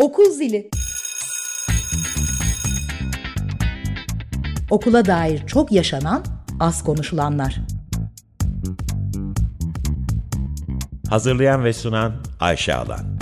Okul zili. Okula dair çok yaşanan, az konuşulanlar. Hazırlayan ve sunan Ayşe Alan.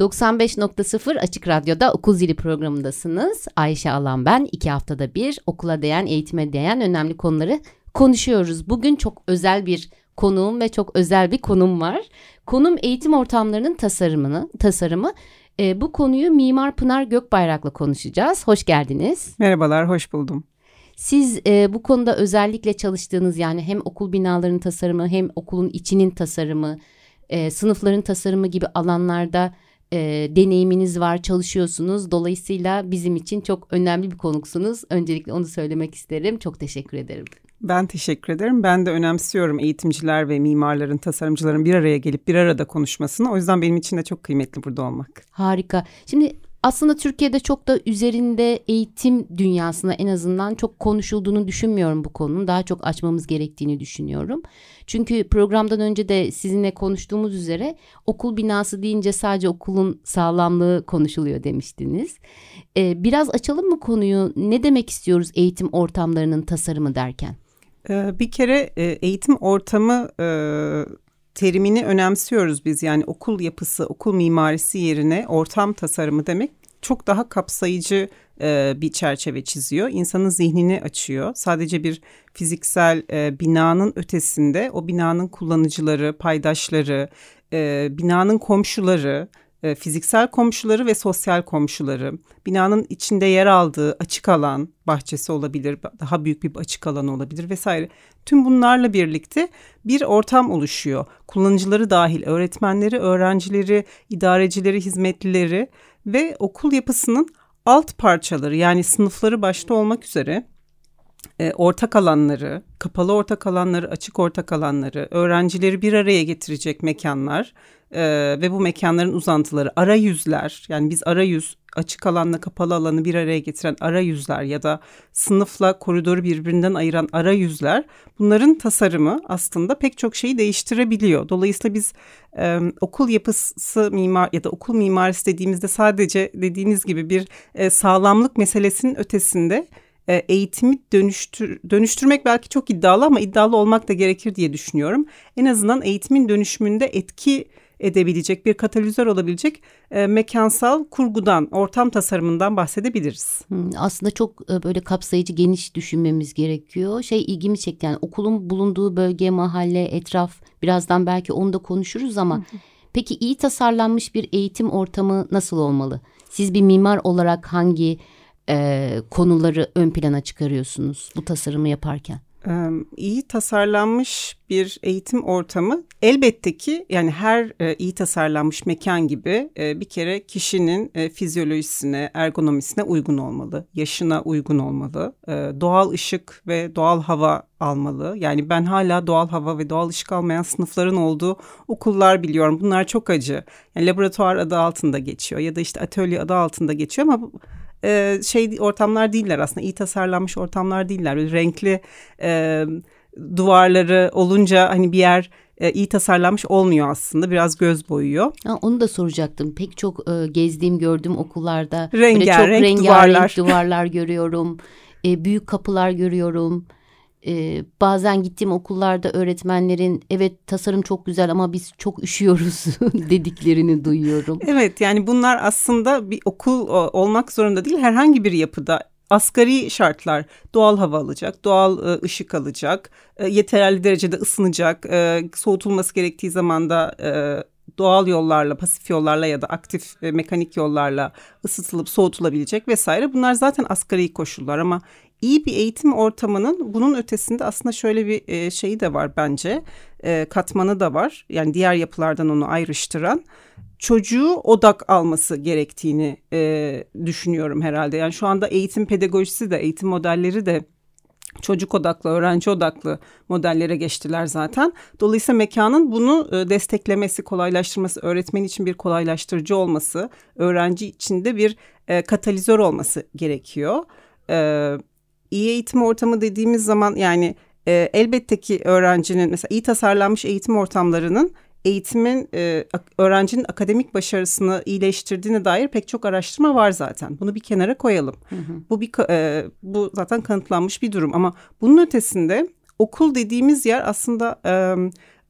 ...95.0 Açık Radyo'da Okul Zili programındasınız. Ayşe Alan ben. iki haftada bir okula değen, eğitime değen önemli konuları konuşuyoruz. Bugün çok özel bir konuğum ve çok özel bir konum var. Konum eğitim ortamlarının tasarımını, tasarımı. E, bu konuyu Mimar Pınar Gökbayrak'la konuşacağız. Hoş geldiniz. Merhabalar, hoş buldum. Siz e, bu konuda özellikle çalıştığınız yani hem okul binalarının tasarımı hem okulun içinin tasarımı, e, sınıfların tasarımı gibi alanlarda e, deneyiminiz var, çalışıyorsunuz. Dolayısıyla bizim için çok önemli bir konuksunuz. Öncelikle onu söylemek isterim. Çok teşekkür ederim. Ben teşekkür ederim. Ben de önemsiyorum eğitimciler ve mimarların, tasarımcıların bir araya gelip bir arada konuşmasını. O yüzden benim için de çok kıymetli burada olmak. Harika. Şimdi aslında Türkiye'de çok da üzerinde eğitim dünyasında en azından çok konuşulduğunu düşünmüyorum bu konunun. Daha çok açmamız gerektiğini düşünüyorum. Çünkü programdan önce de sizinle konuştuğumuz üzere okul binası deyince sadece okulun sağlamlığı konuşuluyor demiştiniz. Ee, biraz açalım mı konuyu? Ne demek istiyoruz eğitim ortamlarının tasarımı derken? Ee, bir kere e, eğitim ortamı e, terimini önemsiyoruz biz. Yani okul yapısı, okul mimarisi yerine ortam tasarımı demek çok daha kapsayıcı e, bir çerçeve çiziyor. İnsanın zihnini açıyor. Sadece bir fiziksel binanın ötesinde o binanın kullanıcıları, paydaşları, binanın komşuları, e, fiziksel komşuları ve sosyal komşuları, binanın içinde yer aldığı açık alan, bahçesi olabilir, daha büyük bir açık alan olabilir vesaire. Tüm bunlarla birlikte bir ortam oluşuyor. Kullanıcıları dahil, öğretmenleri, öğrencileri, idarecileri, hizmetlileri ve okul yapısının alt parçaları yani sınıfları başta olmak üzere e, ortak alanları, kapalı ortak alanları, açık ortak alanları, öğrencileri bir araya getirecek mekanlar e, ve bu mekanların uzantıları, arayüzler yani biz arayüz açık alanla kapalı alanı bir araya getiren arayüzler ya da sınıfla koridoru birbirinden ayıran arayüzler bunların tasarımı aslında pek çok şeyi değiştirebiliyor. Dolayısıyla biz e, okul yapısı mimar ya da okul mimarisi dediğimizde sadece dediğiniz gibi bir e, sağlamlık meselesinin ötesinde e, eğitimi dönüştür, dönüştürmek belki çok iddialı ama iddialı olmak da gerekir diye düşünüyorum. En azından eğitimin dönüşümünde etki edebilecek bir katalizör olabilecek e, mekansal kurgudan, ortam tasarımından bahsedebiliriz. Aslında çok e, böyle kapsayıcı, geniş düşünmemiz gerekiyor. Şey ilgimi çekti yani okulun bulunduğu bölge, mahalle, etraf birazdan belki onu da konuşuruz ama peki iyi tasarlanmış bir eğitim ortamı nasıl olmalı? Siz bir mimar olarak hangi e, konuları ön plana çıkarıyorsunuz bu tasarımı yaparken? iyi tasarlanmış bir eğitim ortamı elbette ki yani her iyi tasarlanmış mekan gibi bir kere kişinin fizyolojisine, ergonomisine uygun olmalı, yaşına uygun olmalı, doğal ışık ve doğal hava almalı. Yani ben hala doğal hava ve doğal ışık almayan sınıfların olduğu okullar biliyorum. Bunlar çok acı. Yani laboratuvar adı altında geçiyor ya da işte atölye adı altında geçiyor ama e, şey ortamlar değiller aslında iyi tasarlanmış ortamlar değiller. Böyle renkli e, duvarları olunca hani bir yer e, iyi tasarlanmış olmuyor aslında. Biraz göz boyuyor. Ha, onu da soracaktım. Pek çok e, gezdiğim gördüğüm okullarda rengarenk, çok rengarenk duvarlar. duvarlar görüyorum. E, büyük kapılar görüyorum. Ee, bazen gittiğim okullarda öğretmenlerin evet tasarım çok güzel ama biz çok üşüyoruz dediklerini duyuyorum. Evet yani bunlar aslında bir okul olmak zorunda değil herhangi bir yapıda asgari şartlar doğal hava alacak, doğal e, ışık alacak, e, yeterli derecede ısınacak, e, soğutulması gerektiği zaman da doğal yollarla, pasif yollarla ya da aktif mekanik yollarla ısıtılıp soğutulabilecek vesaire. Bunlar zaten asgari koşullar ama iyi bir eğitim ortamının bunun ötesinde aslında şöyle bir e, şeyi de var bence. E, katmanı da var. Yani diğer yapılardan onu ayrıştıran çocuğu odak alması gerektiğini e, düşünüyorum herhalde. Yani şu anda eğitim pedagojisi de eğitim modelleri de çocuk odaklı, öğrenci odaklı modellere geçtiler zaten. Dolayısıyla mekanın bunu desteklemesi, kolaylaştırması, öğretmen için bir kolaylaştırıcı olması, öğrenci için de bir katalizör olması gerekiyor. İyi eğitim ortamı dediğimiz zaman yani e, elbette ki öğrencinin mesela iyi tasarlanmış eğitim ortamlarının eğitimin e, öğrencinin akademik başarısını iyileştirdiğine dair pek çok araştırma var zaten. Bunu bir kenara koyalım. Hı hı. Bu bir e, bu zaten kanıtlanmış bir durum ama bunun ötesinde okul dediğimiz yer aslında e,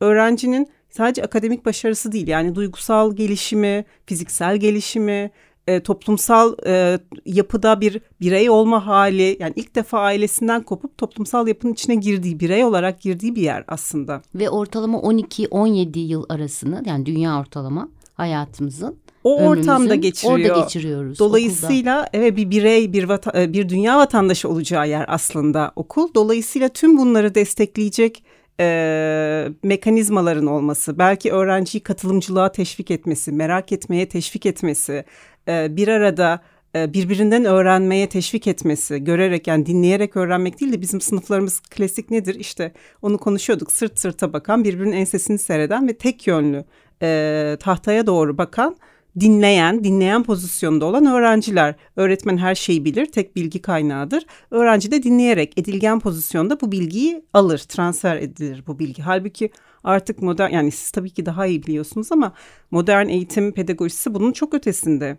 öğrencinin sadece akademik başarısı değil yani duygusal gelişimi, fiziksel gelişimi, e, toplumsal e, yapıda bir birey olma hali yani ilk defa ailesinden kopup toplumsal yapının içine girdiği birey olarak girdiği bir yer aslında. Ve ortalama 12-17 yıl arasını yani dünya ortalama hayatımızın o ortamda geçiriyor. Orada geçiriyoruz. Dolayısıyla okulda. evet bir birey, bir vata, e, bir dünya vatandaşı olacağı yer aslında okul. Dolayısıyla tüm bunları destekleyecek e, mekanizmaların olması, belki öğrenciyi katılımcılığa teşvik etmesi, merak etmeye teşvik etmesi, e, bir arada e, birbirinden öğrenmeye teşvik etmesi, görerek yani dinleyerek öğrenmek değil de bizim sınıflarımız klasik nedir? İşte onu konuşuyorduk sırt sırta bakan, birbirinin ensesini seyreden ve tek yönlü e, tahtaya doğru bakan dinleyen, dinleyen pozisyonda olan öğrenciler. Öğretmen her şeyi bilir, tek bilgi kaynağıdır. Öğrenci de dinleyerek edilgen pozisyonda bu bilgiyi alır, transfer edilir bu bilgi. Halbuki artık modern, yani siz tabii ki daha iyi biliyorsunuz ama modern eğitim pedagojisi bunun çok ötesinde.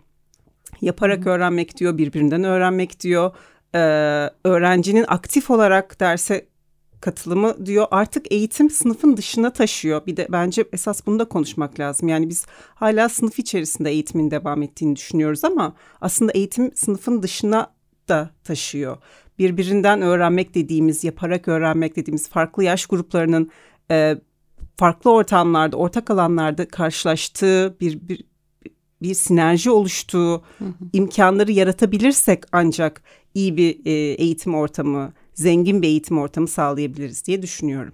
Yaparak öğrenmek diyor, birbirinden öğrenmek diyor. Ee, öğrencinin aktif olarak derse katılımı diyor artık eğitim sınıfın dışına taşıyor. Bir de bence esas bunu da konuşmak lazım. Yani biz hala sınıf içerisinde eğitimin devam ettiğini düşünüyoruz ama aslında eğitim sınıfın dışına da taşıyor. Birbirinden öğrenmek dediğimiz, yaparak öğrenmek dediğimiz farklı yaş gruplarının e, farklı ortamlarda, ortak alanlarda karşılaştığı bir, bir bir sinerji oluştuğu hı hı. imkanları yaratabilirsek ancak iyi bir e, eğitim ortamı zengin bir eğitim ortamı sağlayabiliriz diye düşünüyorum.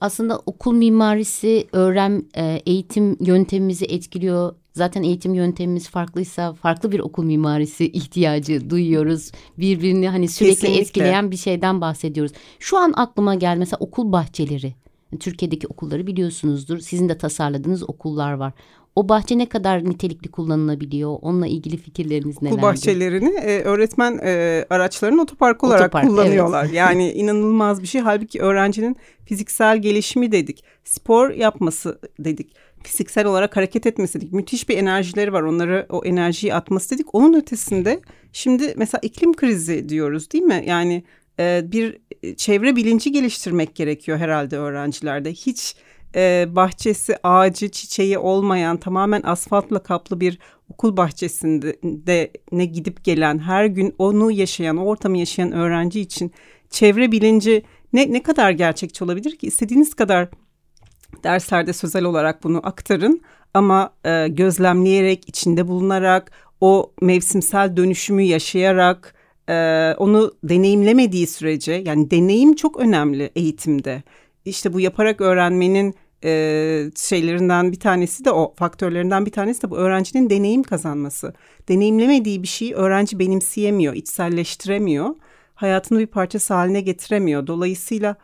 Aslında okul mimarisi öğren e, eğitim yöntemimizi etkiliyor. Zaten eğitim yöntemimiz farklıysa farklı bir okul mimarisi ihtiyacı duyuyoruz. Birbirini hani sürekli Kesinlikle. etkileyen bir şeyden bahsediyoruz. Şu an aklıma gel mesela okul bahçeleri. Türkiye'deki okulları biliyorsunuzdur. Sizin de tasarladığınız okullar var. O bahçe ne kadar nitelikli kullanılabiliyor? Onunla ilgili fikirleriniz nelerdir? Bu bahçelerini e, öğretmen e, araçlarının otopark olarak Otopark, kullanıyorlar. Evet. yani inanılmaz bir şey. Halbuki öğrencinin fiziksel gelişimi dedik. Spor yapması dedik. Fiziksel olarak hareket etmesi dedik. Müthiş bir enerjileri var. Onları o enerjiyi atması dedik. Onun ötesinde şimdi mesela iklim krizi diyoruz değil mi? Yani e, bir çevre bilinci geliştirmek gerekiyor herhalde öğrencilerde. Hiç e, bahçesi, ağacı, çiçeği olmayan tamamen asfaltla kaplı bir okul bahçesinde de ne gidip gelen her gün onu yaşayan, o ortamı yaşayan öğrenci için çevre bilinci ne, ne kadar gerçekçi olabilir ki? İstediğiniz kadar derslerde sözel olarak bunu aktarın ama e, gözlemleyerek, içinde bulunarak, o mevsimsel dönüşümü yaşayarak, e, onu deneyimlemediği sürece yani deneyim çok önemli eğitimde. İşte bu yaparak öğrenmenin e, şeylerinden bir tanesi de o faktörlerinden bir tanesi de bu öğrencinin deneyim kazanması. Deneyimlemediği bir şeyi öğrenci benimseyemiyor, içselleştiremiyor. Hayatını bir parçası haline getiremiyor. Dolayısıyla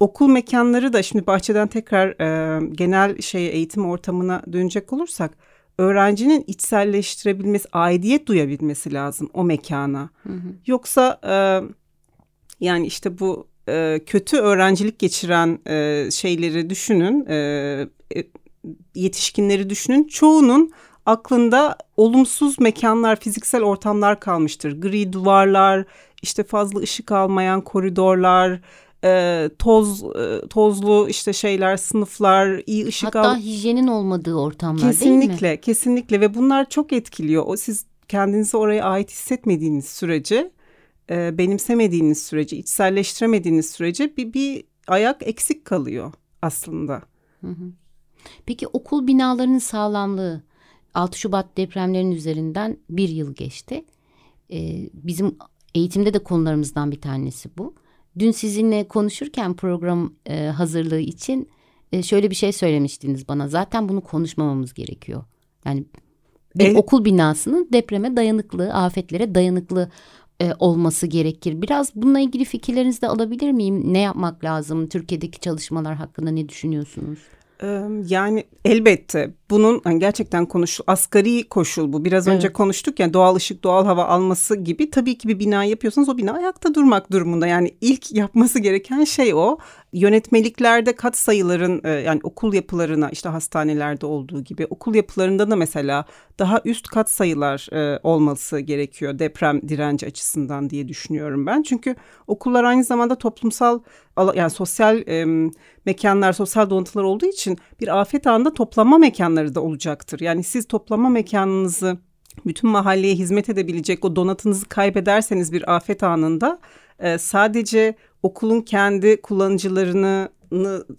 okul mekanları da şimdi bahçeden tekrar e, genel şey eğitim ortamına dönecek olursak öğrencinin içselleştirebilmesi, aidiyet duyabilmesi lazım o mekana. Hı hı. Yoksa e, yani işte bu e, kötü öğrencilik geçiren e, şeyleri düşünün, e, e, yetişkinleri düşünün. Çoğunun aklında olumsuz mekanlar, fiziksel ortamlar kalmıştır. Gri duvarlar, işte fazla ışık almayan koridorlar, e, toz e, tozlu işte şeyler, sınıflar, iyi ışık Hatta al. hijyenin olmadığı ortamlar kesinlikle, değil mi? Kesinlikle, kesinlikle ve bunlar çok etkiliyor. O siz kendinizi oraya ait hissetmediğiniz sürece e, benimsemediğiniz sürece, içselleştiremediğiniz sürece bir, bir ayak eksik kalıyor aslında. Hı hı. Peki okul binalarının sağlamlığı 6 Şubat depremlerinin üzerinden bir yıl geçti. Ee, bizim eğitimde de konularımızdan bir tanesi bu. Dün sizinle konuşurken program e, hazırlığı için e, şöyle bir şey söylemiştiniz bana. Zaten bunu konuşmamamız gerekiyor. Yani bir e, okul binasının depreme dayanıklı, afetlere dayanıklı e, olması gerekir. Biraz bununla ilgili fikirlerinizi de alabilir miyim? Ne yapmak lazım? Türkiye'deki çalışmalar hakkında ne düşünüyorsunuz? Yani elbette bunun hani gerçekten konuş asgari koşul bu. Biraz evet. önce konuştuk ya doğal ışık, doğal hava alması gibi. Tabii ki bir bina yapıyorsanız o bina ayakta durmak durumunda. Yani ilk yapması gereken şey o yönetmeliklerde kat sayıların e, yani okul yapılarına işte hastanelerde olduğu gibi okul yapılarında da mesela daha üst kat sayılar e, olması gerekiyor deprem direnci açısından diye düşünüyorum ben. Çünkü okullar aynı zamanda toplumsal yani sosyal e, mekanlar, sosyal donatılar olduğu için bir afet anında toplanma mekanları da olacaktır. Yani siz toplama mekanınızı bütün mahalleye hizmet edebilecek o donatınızı kaybederseniz bir afet anında e, sadece okulun kendi kullanıcılarını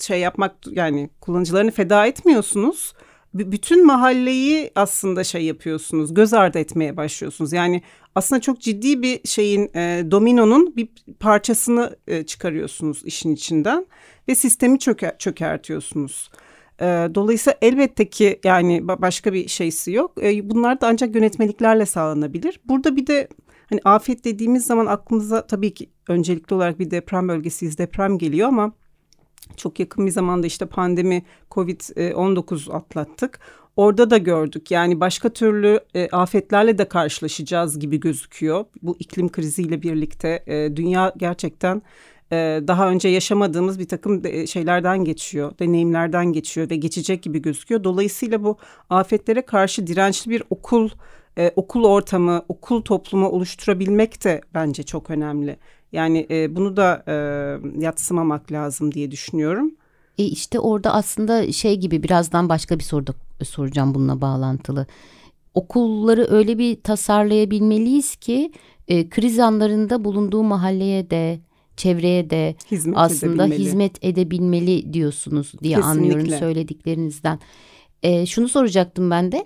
şey yapmak yani kullanıcılarını feda etmiyorsunuz. B bütün mahalleyi aslında şey yapıyorsunuz, göz ardı etmeye başlıyorsunuz. Yani aslında çok ciddi bir şeyin e, dominonun bir parçasını e, çıkarıyorsunuz işin içinden ve sistemi çöker, çökertiyorsunuz. E, dolayısıyla elbette ki yani başka bir şeysi yok. E, bunlar da ancak yönetmeliklerle sağlanabilir. Burada bir de Hani afet dediğimiz zaman aklımıza tabii ki öncelikli olarak bir deprem bölgesiyiz, deprem geliyor ama çok yakın bir zamanda işte pandemi Covid-19 atlattık. Orada da gördük yani başka türlü e, afetlerle de karşılaşacağız gibi gözüküyor. Bu iklim kriziyle birlikte e, dünya gerçekten e, daha önce yaşamadığımız bir takım de, şeylerden geçiyor, deneyimlerden geçiyor ve geçecek gibi gözüküyor. Dolayısıyla bu afetlere karşı dirençli bir okul e, okul ortamı, okul toplumu oluşturabilmek de bence çok önemli. Yani e, bunu da e, yatsımamak lazım diye düşünüyorum. E işte orada aslında şey gibi birazdan başka bir soru da soracağım bununla bağlantılı. Okulları öyle bir tasarlayabilmeliyiz ki e, kriz anlarında bulunduğu mahalleye de çevreye de hizmet aslında edebilmeli. hizmet edebilmeli diyorsunuz diye Kesinlikle. anlıyorum söylediklerinizden. E, şunu soracaktım ben de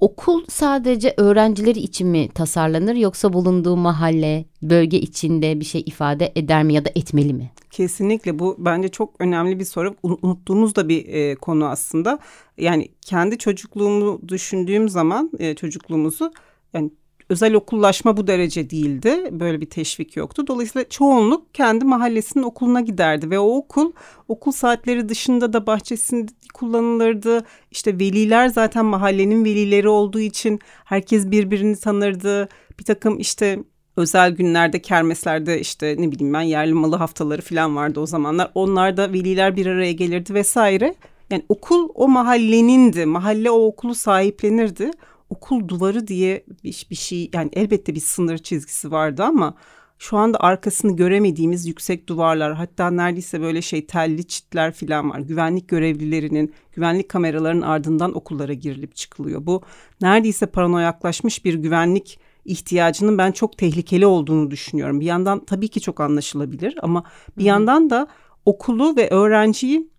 okul sadece öğrencileri için mi tasarlanır yoksa bulunduğu mahalle, bölge içinde bir şey ifade eder mi ya da etmeli mi? Kesinlikle bu bence çok önemli bir soru. Unuttuğumuz da bir e, konu aslında. Yani kendi çocukluğumu düşündüğüm zaman e, çocukluğumuzu yani özel okullaşma bu derece değildi. Böyle bir teşvik yoktu. Dolayısıyla çoğunluk kendi mahallesinin okuluna giderdi ve o okul okul saatleri dışında da bahçesinde kullanılırdı. İşte veliler zaten mahallenin velileri olduğu için herkes birbirini tanırdı. Bir takım işte özel günlerde kermeslerde işte ne bileyim ben yerli malı haftaları falan vardı o zamanlar. Onlarda veliler bir araya gelirdi vesaire. Yani okul o mahallenindi. Mahalle o okulu sahiplenirdi okul duvarı diye bir, bir şey yani elbette bir sınır çizgisi vardı ama şu anda arkasını göremediğimiz yüksek duvarlar hatta neredeyse böyle şey telli çitler falan var. Güvenlik görevlilerinin güvenlik kameraların ardından okullara girilip çıkılıyor. Bu neredeyse paranoyaklaşmış bir güvenlik ihtiyacının ben çok tehlikeli olduğunu düşünüyorum. Bir yandan tabii ki çok anlaşılabilir ama bir yandan da okulu ve öğrenciyi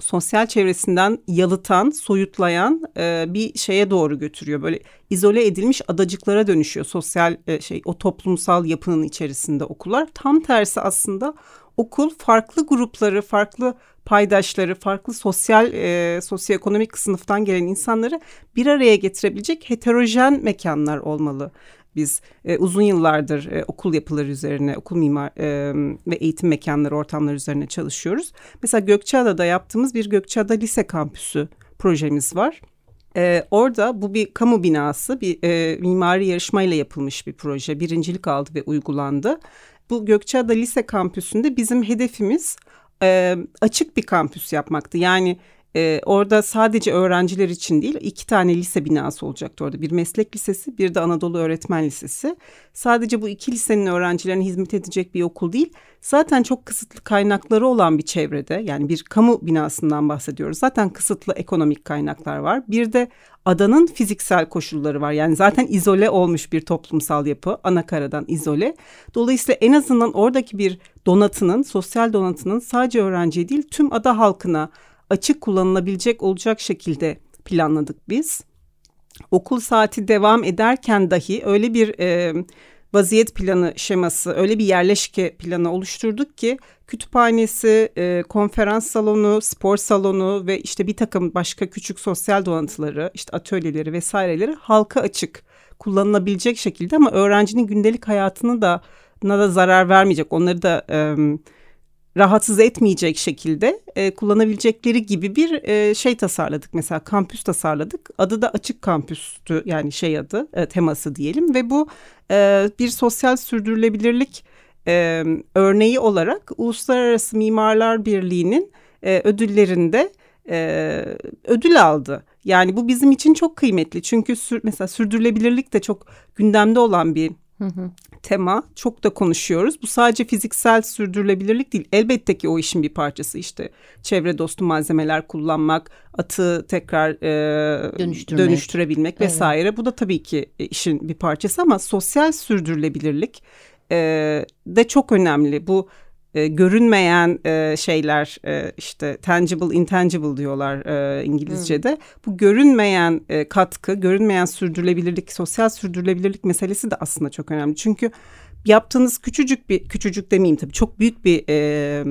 sosyal çevresinden yalıtan, soyutlayan e, bir şeye doğru götürüyor. Böyle izole edilmiş adacıklara dönüşüyor sosyal e, şey o toplumsal yapının içerisinde okullar. Tam tersi aslında okul farklı grupları, farklı paydaşları, farklı sosyal e, sosyoekonomik sınıftan gelen insanları bir araya getirebilecek heterojen mekanlar olmalı. Biz e, uzun yıllardır e, okul yapıları üzerine, okul mimar e, ve eğitim mekanları, ortamları üzerine çalışıyoruz. Mesela Gökçeada'da yaptığımız bir Gökçeada Lise Kampüsü projemiz var. Ee, orada bu bir kamu binası, bir e, mimari yarışmayla yapılmış bir proje. Birincilik aldı ve uygulandı. Bu Gökçeada Lise Kampüsü'nde bizim hedefimiz e, açık bir kampüs yapmaktı. Yani e, orada sadece öğrenciler için değil iki tane lise binası olacaktı orada. Bir meslek lisesi bir de Anadolu Öğretmen Lisesi. Sadece bu iki lisenin öğrencilerine hizmet edecek bir okul değil. Zaten çok kısıtlı kaynakları olan bir çevrede yani bir kamu binasından bahsediyoruz. Zaten kısıtlı ekonomik kaynaklar var. Bir de adanın fiziksel koşulları var. Yani zaten izole olmuş bir toplumsal yapı anakaradan izole. Dolayısıyla en azından oradaki bir donatının sosyal donatının sadece öğrenciye değil tüm ada halkına açık kullanılabilecek olacak şekilde planladık biz. Okul saati devam ederken dahi öyle bir e, vaziyet planı şeması, öyle bir yerleşke planı oluşturduk ki kütüphanesi, e, konferans salonu, spor salonu ve işte bir takım başka küçük sosyal donatıları, işte atölyeleri vesaireleri halka açık kullanılabilecek şekilde ama öğrencinin gündelik hayatını da da zarar vermeyecek. Onları da e, rahatsız etmeyecek şekilde e, kullanabilecekleri gibi bir e, şey tasarladık. Mesela kampüs tasarladık. Adı da açık kampüstü yani şey adı e, teması diyelim ve bu e, bir sosyal sürdürülebilirlik e, örneği olarak Uluslararası Mimarlar Birliği'nin e, ödüllerinde e, ödül aldı. Yani bu bizim için çok kıymetli çünkü sür, mesela sürdürülebilirlik de çok gündemde olan bir. Tema çok da konuşuyoruz. Bu sadece fiziksel sürdürülebilirlik değil. Elbette ki o işin bir parçası işte çevre dostu malzemeler kullanmak, atı tekrar e, dönüştürebilmek evet. vesaire. Bu da tabii ki işin bir parçası ama sosyal sürdürülebilirlik e, de çok önemli. Bu e, görünmeyen e, şeyler e, işte tangible intangible diyorlar e, İngilizce'de. Hmm. Bu görünmeyen e, katkı, görünmeyen sürdürülebilirlik, sosyal sürdürülebilirlik meselesi de aslında çok önemli. Çünkü yaptığınız küçücük bir küçücük demeyeyim tabii çok büyük bir e,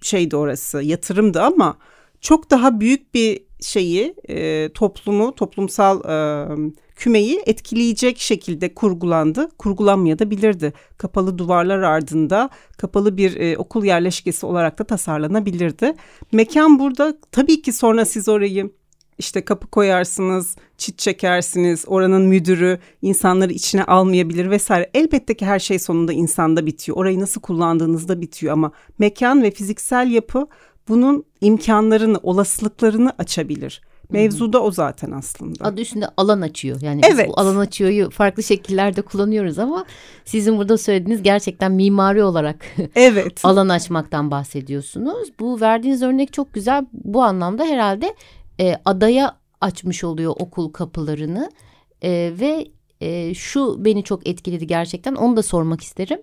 şeydi orası yatırımdı ama çok daha büyük bir şeyi e, toplumu toplumsal e, kümeyi etkileyecek şekilde kurgulandı. Kurgulanmaya da bilirdi. Kapalı duvarlar ardında kapalı bir e, okul yerleşkesi olarak da tasarlanabilirdi. Mekan burada tabii ki sonra siz orayı işte kapı koyarsınız, çit çekersiniz, oranın müdürü insanları içine almayabilir vesaire. Elbette ki her şey sonunda insanda bitiyor. Orayı nasıl kullandığınızda bitiyor ama mekan ve fiziksel yapı bunun imkanlarını, olasılıklarını açabilir. Mevzuda o zaten aslında. Adı üstünde alan açıyor. Yani evet. bu alan açıyor'yu farklı şekillerde kullanıyoruz ama sizin burada söylediğiniz gerçekten mimari olarak evet. alan açmaktan bahsediyorsunuz. Bu verdiğiniz örnek çok güzel. Bu anlamda herhalde e, adaya açmış oluyor okul kapılarını e, ve e, şu beni çok etkiledi gerçekten onu da sormak isterim.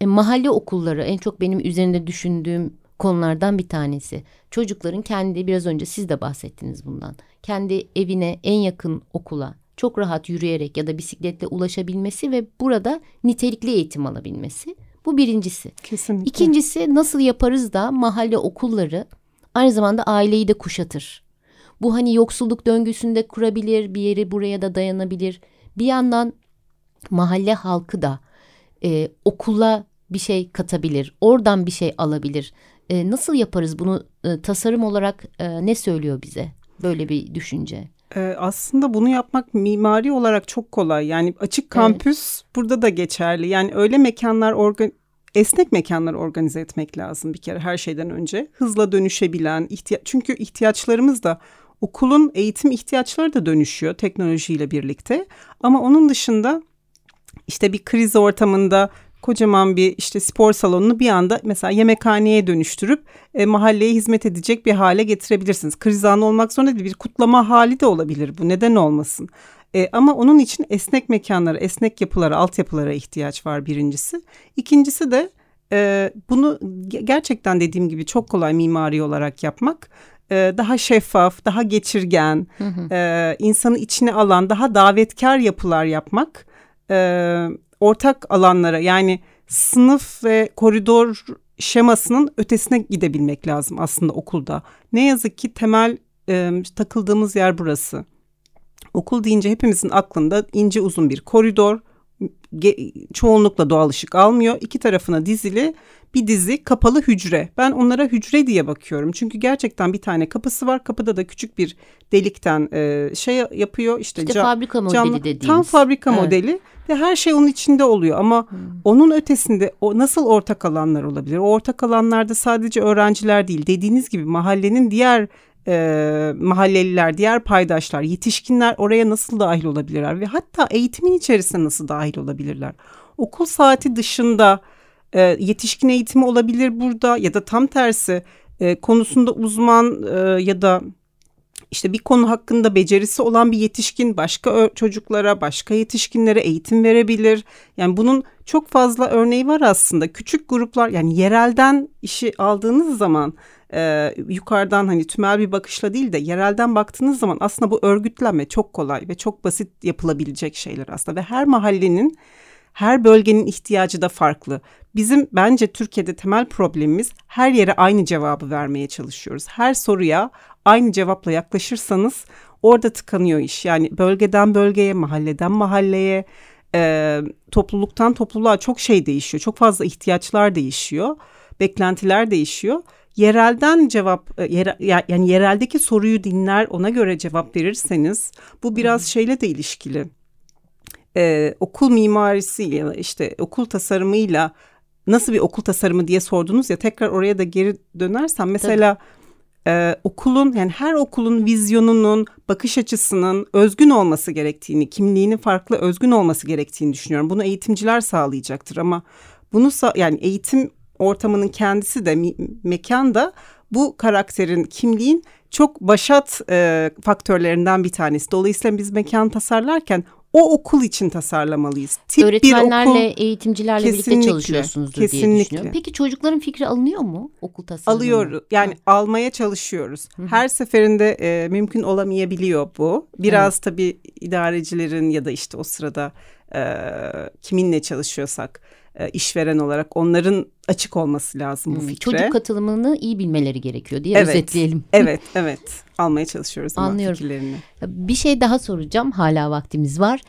E, mahalle okulları en çok benim üzerinde düşündüğüm konulardan bir tanesi. Çocukların kendi biraz önce siz de bahsettiniz bundan. Kendi evine en yakın okula çok rahat yürüyerek ya da bisikletle ulaşabilmesi ve burada nitelikli eğitim alabilmesi. Bu birincisi. Kesinlikle. İkincisi nasıl yaparız da mahalle okulları aynı zamanda aileyi de kuşatır. Bu hani yoksulluk döngüsünde kurabilir, bir yeri buraya da dayanabilir. Bir yandan mahalle halkı da e, okula bir şey katabilir, oradan bir şey alabilir. E, nasıl yaparız bunu e, tasarım olarak e, ne söylüyor bize böyle bir düşünce? Ee, aslında bunu yapmak mimari olarak çok kolay. Yani açık kampüs evet. burada da geçerli. Yani öyle mekanlar organ esnek mekanlar organize etmek lazım bir kere her şeyden önce. Hızla dönüşebilen ihtiya çünkü ihtiyaçlarımız da okulun eğitim ihtiyaçları da dönüşüyor teknolojiyle birlikte. Ama onun dışında işte bir kriz ortamında kocaman bir işte spor salonunu bir anda mesela yemekhaneye dönüştürüp e, mahalleye hizmet edecek bir hale getirebilirsiniz. Kriz anı olmak zorunda değil bir kutlama hali de olabilir bu neden olmasın. E, ama onun için esnek mekanlara, esnek yapılara, altyapılara ihtiyaç var birincisi. İkincisi de e, bunu gerçekten dediğim gibi çok kolay mimari olarak yapmak. E, daha şeffaf, daha geçirgen, hı hı. E, insanı içine alan, daha davetkar yapılar yapmak... Ortak alanlara yani sınıf ve koridor şemasının ötesine gidebilmek lazım aslında okulda. Ne yazık ki temel e, takıldığımız yer burası. Okul deyince hepimizin aklında ince uzun bir koridor, çoğunlukla doğal ışık almıyor. İki tarafına dizili bir dizi kapalı hücre. Ben onlara hücre diye bakıyorum. Çünkü gerçekten bir tane kapısı var. Kapıda da küçük bir delikten e, şey yapıyor. İşte, işte cam, fabrika modeli camlı, dediğimiz. Tam fabrika evet. modeli ve her şey onun içinde oluyor. Ama hmm. onun ötesinde o nasıl ortak alanlar olabilir? O ortak alanlarda sadece öğrenciler değil. Dediğiniz gibi mahallenin diğer e, mahalleliler, diğer paydaşlar, yetişkinler oraya nasıl dahil olabilirler ve hatta eğitimin içerisine nasıl dahil olabilirler? Okul saati dışında e, yetişkin eğitimi olabilir burada ya da tam tersi e, konusunda uzman e, ya da işte bir konu hakkında becerisi olan bir yetişkin başka çocuklara, başka yetişkinlere eğitim verebilir. Yani bunun çok fazla örneği var aslında. Küçük gruplar yani yerelden işi aldığınız zaman e, yukarıdan hani tümel bir bakışla değil de yerelden baktığınız zaman aslında bu örgütlenme çok kolay ve çok basit yapılabilecek şeyler aslında ve her mahallenin her bölgenin ihtiyacı da farklı. Bizim bence Türkiye'de temel problemimiz her yere aynı cevabı vermeye çalışıyoruz. Her soruya aynı cevapla yaklaşırsanız orada tıkanıyor iş. Yani bölgeden bölgeye, mahalleden mahalleye, e, topluluktan topluluğa çok şey değişiyor. Çok fazla ihtiyaçlar değişiyor. beklentiler değişiyor. Yerelden cevap, e, yani yereldeki soruyu dinler, ona göre cevap verirseniz bu biraz şeyle de ilişkili. Ee, okul mimarisiyle işte okul tasarımıyla nasıl bir okul tasarımı diye sordunuz ya tekrar oraya da geri dönersem mesela e, okulun yani her okulun vizyonunun bakış açısının özgün olması gerektiğini kimliğinin farklı özgün olması gerektiğini düşünüyorum. Bunu eğitimciler sağlayacaktır ama bunu yani eğitim ortamının kendisi de mekan da bu karakterin kimliğin çok başat e, faktörlerinden bir tanesi. Dolayısıyla biz mekan tasarlarken o okul için tasarlamalıyız. Tip Öğretmenlerle, bir okul, eğitimcilerle kesinlikle, birlikte çalışıyorsunuzdur kesinlikle. diye düşünüyorum. Peki çocukların fikri alınıyor mu okul tasarımına? Alıyoruz. Yani Hı. almaya çalışıyoruz. Hı. Her seferinde e, mümkün olamayabiliyor bu. Biraz evet. tabii idarecilerin ya da işte o sırada e, kiminle çalışıyorsak işveren olarak onların açık olması lazım bu hmm, fikre. Çocuk katılımını iyi bilmeleri gerekiyor diye evet, özetleyelim. Evet, evet. Almaya çalışıyoruz Anlıyorum. fikirlerini. Bir şey daha soracağım. Hala vaktimiz var.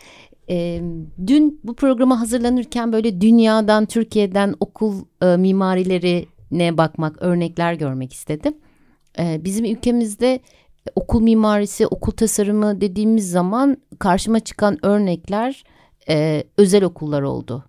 E, dün bu programa hazırlanırken böyle dünyadan, Türkiye'den okul e, mimarilerine bakmak, örnekler görmek istedim. E, bizim ülkemizde okul mimarisi, okul tasarımı dediğimiz zaman karşıma çıkan örnekler e, özel okullar oldu.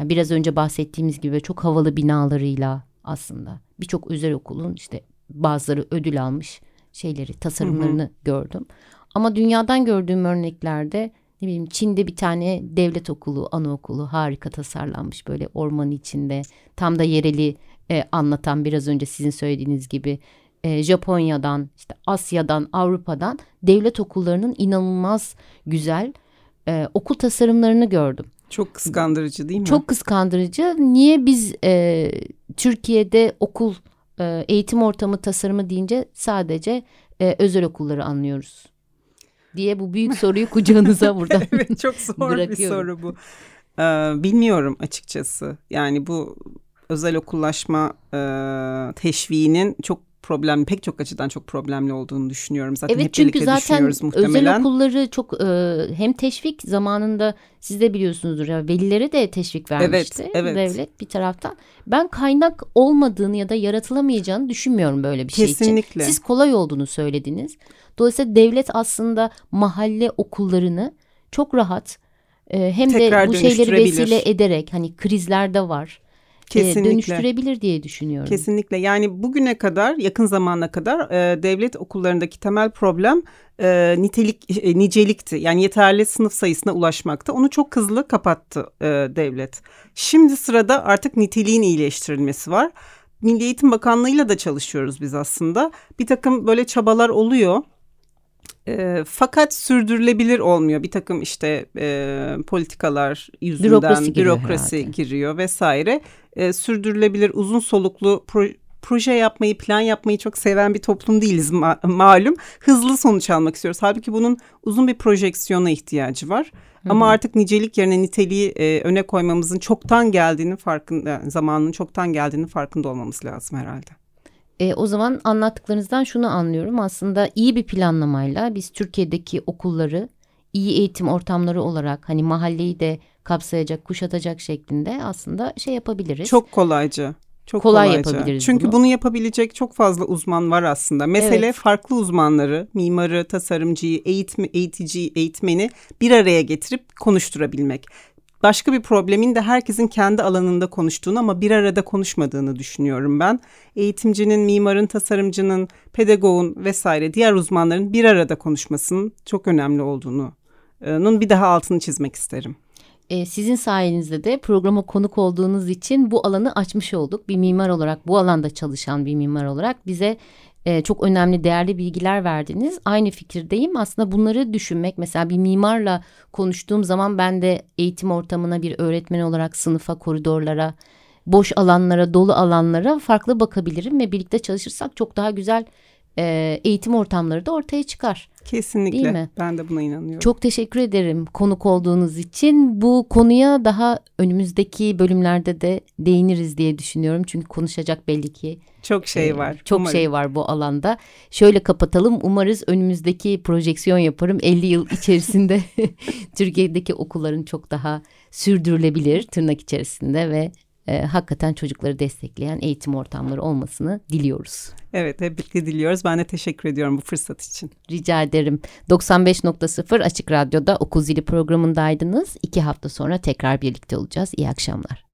Yani biraz önce bahsettiğimiz gibi çok havalı binalarıyla aslında birçok özel okulun işte bazıları ödül almış şeyleri tasarımlarını hı hı. gördüm. Ama dünyadan gördüğüm örneklerde ne bileyim Çin'de bir tane devlet okulu, anaokulu harika tasarlanmış böyle orman içinde. Tam da yereli e, anlatan biraz önce sizin söylediğiniz gibi e, Japonya'dan, işte Asya'dan, Avrupa'dan devlet okullarının inanılmaz güzel e, okul tasarımlarını gördüm. Çok kıskandırıcı değil mi? Çok kıskandırıcı. Niye biz e, Türkiye'de okul e, eğitim ortamı tasarımı deyince sadece e, özel okulları anlıyoruz? Diye bu büyük soruyu kucağınıza burada Evet çok zor bir soru bu. Ee, bilmiyorum açıkçası. Yani bu özel okullaşma e, teşviğinin çok problem pek çok açıdan çok problemli olduğunu düşünüyorum. Zaten evet hep çünkü zaten özel okulları çok e, hem teşvik zamanında siz de biliyorsunuzdur ya velilere de teşvik vermişti evet, evet. devlet bir taraftan. Ben kaynak olmadığını ya da yaratılamayacağını düşünmüyorum böyle bir Kesinlikle. şey için. Siz kolay olduğunu söylediniz. Dolayısıyla devlet aslında mahalle okullarını çok rahat e, hem Tekrar de bu şeyleri vesile ederek hani krizlerde var Kesinlikle. dönüştürebilir diye düşünüyorum. Kesinlikle yani bugüne kadar yakın zamana kadar e, devlet okullarındaki temel problem e, nitelik e, nicelikti. Yani yeterli sınıf sayısına ulaşmakta. Onu çok hızlı kapattı e, devlet. Şimdi sırada artık niteliğin iyileştirilmesi var. Milli Eğitim Bakanlığı'yla da çalışıyoruz biz aslında. Bir takım böyle çabalar oluyor. E, fakat sürdürülebilir olmuyor. Bir takım işte e, politikalar yüzünden bürokrasi, bürokrasi giriyor, giriyor vesaire. E, sürdürülebilir uzun soluklu pro, proje yapmayı, plan yapmayı çok seven bir toplum değiliz ma malum. Hızlı sonuç almak istiyoruz. Halbuki bunun uzun bir projeksiyona ihtiyacı var. Hı-hı. Ama artık nicelik yerine niteliği e, öne koymamızın çoktan geldiğini farkında, zamanının çoktan geldiğini farkında olmamız lazım herhalde. E, o zaman anlattıklarınızdan şunu anlıyorum. Aslında iyi bir planlamayla biz Türkiye'deki okulları iyi eğitim ortamları olarak hani mahalleyi de kapsayacak, kuşatacak şeklinde aslında şey yapabiliriz. Çok kolayca. Çok kolay kolayca. yapabiliriz Çünkü bunu. bunu yapabilecek çok fazla uzman var aslında. Mesele evet. farklı uzmanları, mimarı, tasarımcıyı, eğitimi, eğitici, eğitmeni bir araya getirip konuşturabilmek başka bir problemin de herkesin kendi alanında konuştuğunu ama bir arada konuşmadığını düşünüyorum ben. Eğitimcinin, mimarın, tasarımcının, pedagogun vesaire diğer uzmanların bir arada konuşmasının çok önemli olduğunu bir daha altını çizmek isterim. E, sizin sayenizde de programa konuk olduğunuz için bu alanı açmış olduk. Bir mimar olarak bu alanda çalışan bir mimar olarak bize e, çok önemli değerli bilgiler verdiniz. Aynı fikirdeyim. Aslında bunları düşünmek mesela bir mimarla konuştuğum zaman ben de eğitim ortamına bir öğretmen olarak sınıfa, koridorlara, boş alanlara, dolu alanlara farklı bakabilirim ve birlikte çalışırsak çok daha güzel e, eğitim ortamları da ortaya çıkar. Kesinlikle. Değil mi? Ben de buna inanıyorum. Çok teşekkür ederim konuk olduğunuz için. Bu konuya daha önümüzdeki bölümlerde de değiniriz diye düşünüyorum. Çünkü konuşacak belli ki çok şey e, var. Çok umarım. şey var bu alanda. Şöyle kapatalım. Umarız önümüzdeki projeksiyon yaparım. 50 yıl içerisinde Türkiye'deki okulların çok daha sürdürülebilir tırnak içerisinde ve e, hakikaten çocukları destekleyen eğitim ortamları olmasını diliyoruz. Evet hep birlikte diliyoruz. Ben de teşekkür ediyorum bu fırsat için. Rica ederim. 95.0 Açık Radyo'da Okul Zili programındaydınız. İki hafta sonra tekrar birlikte olacağız. İyi akşamlar.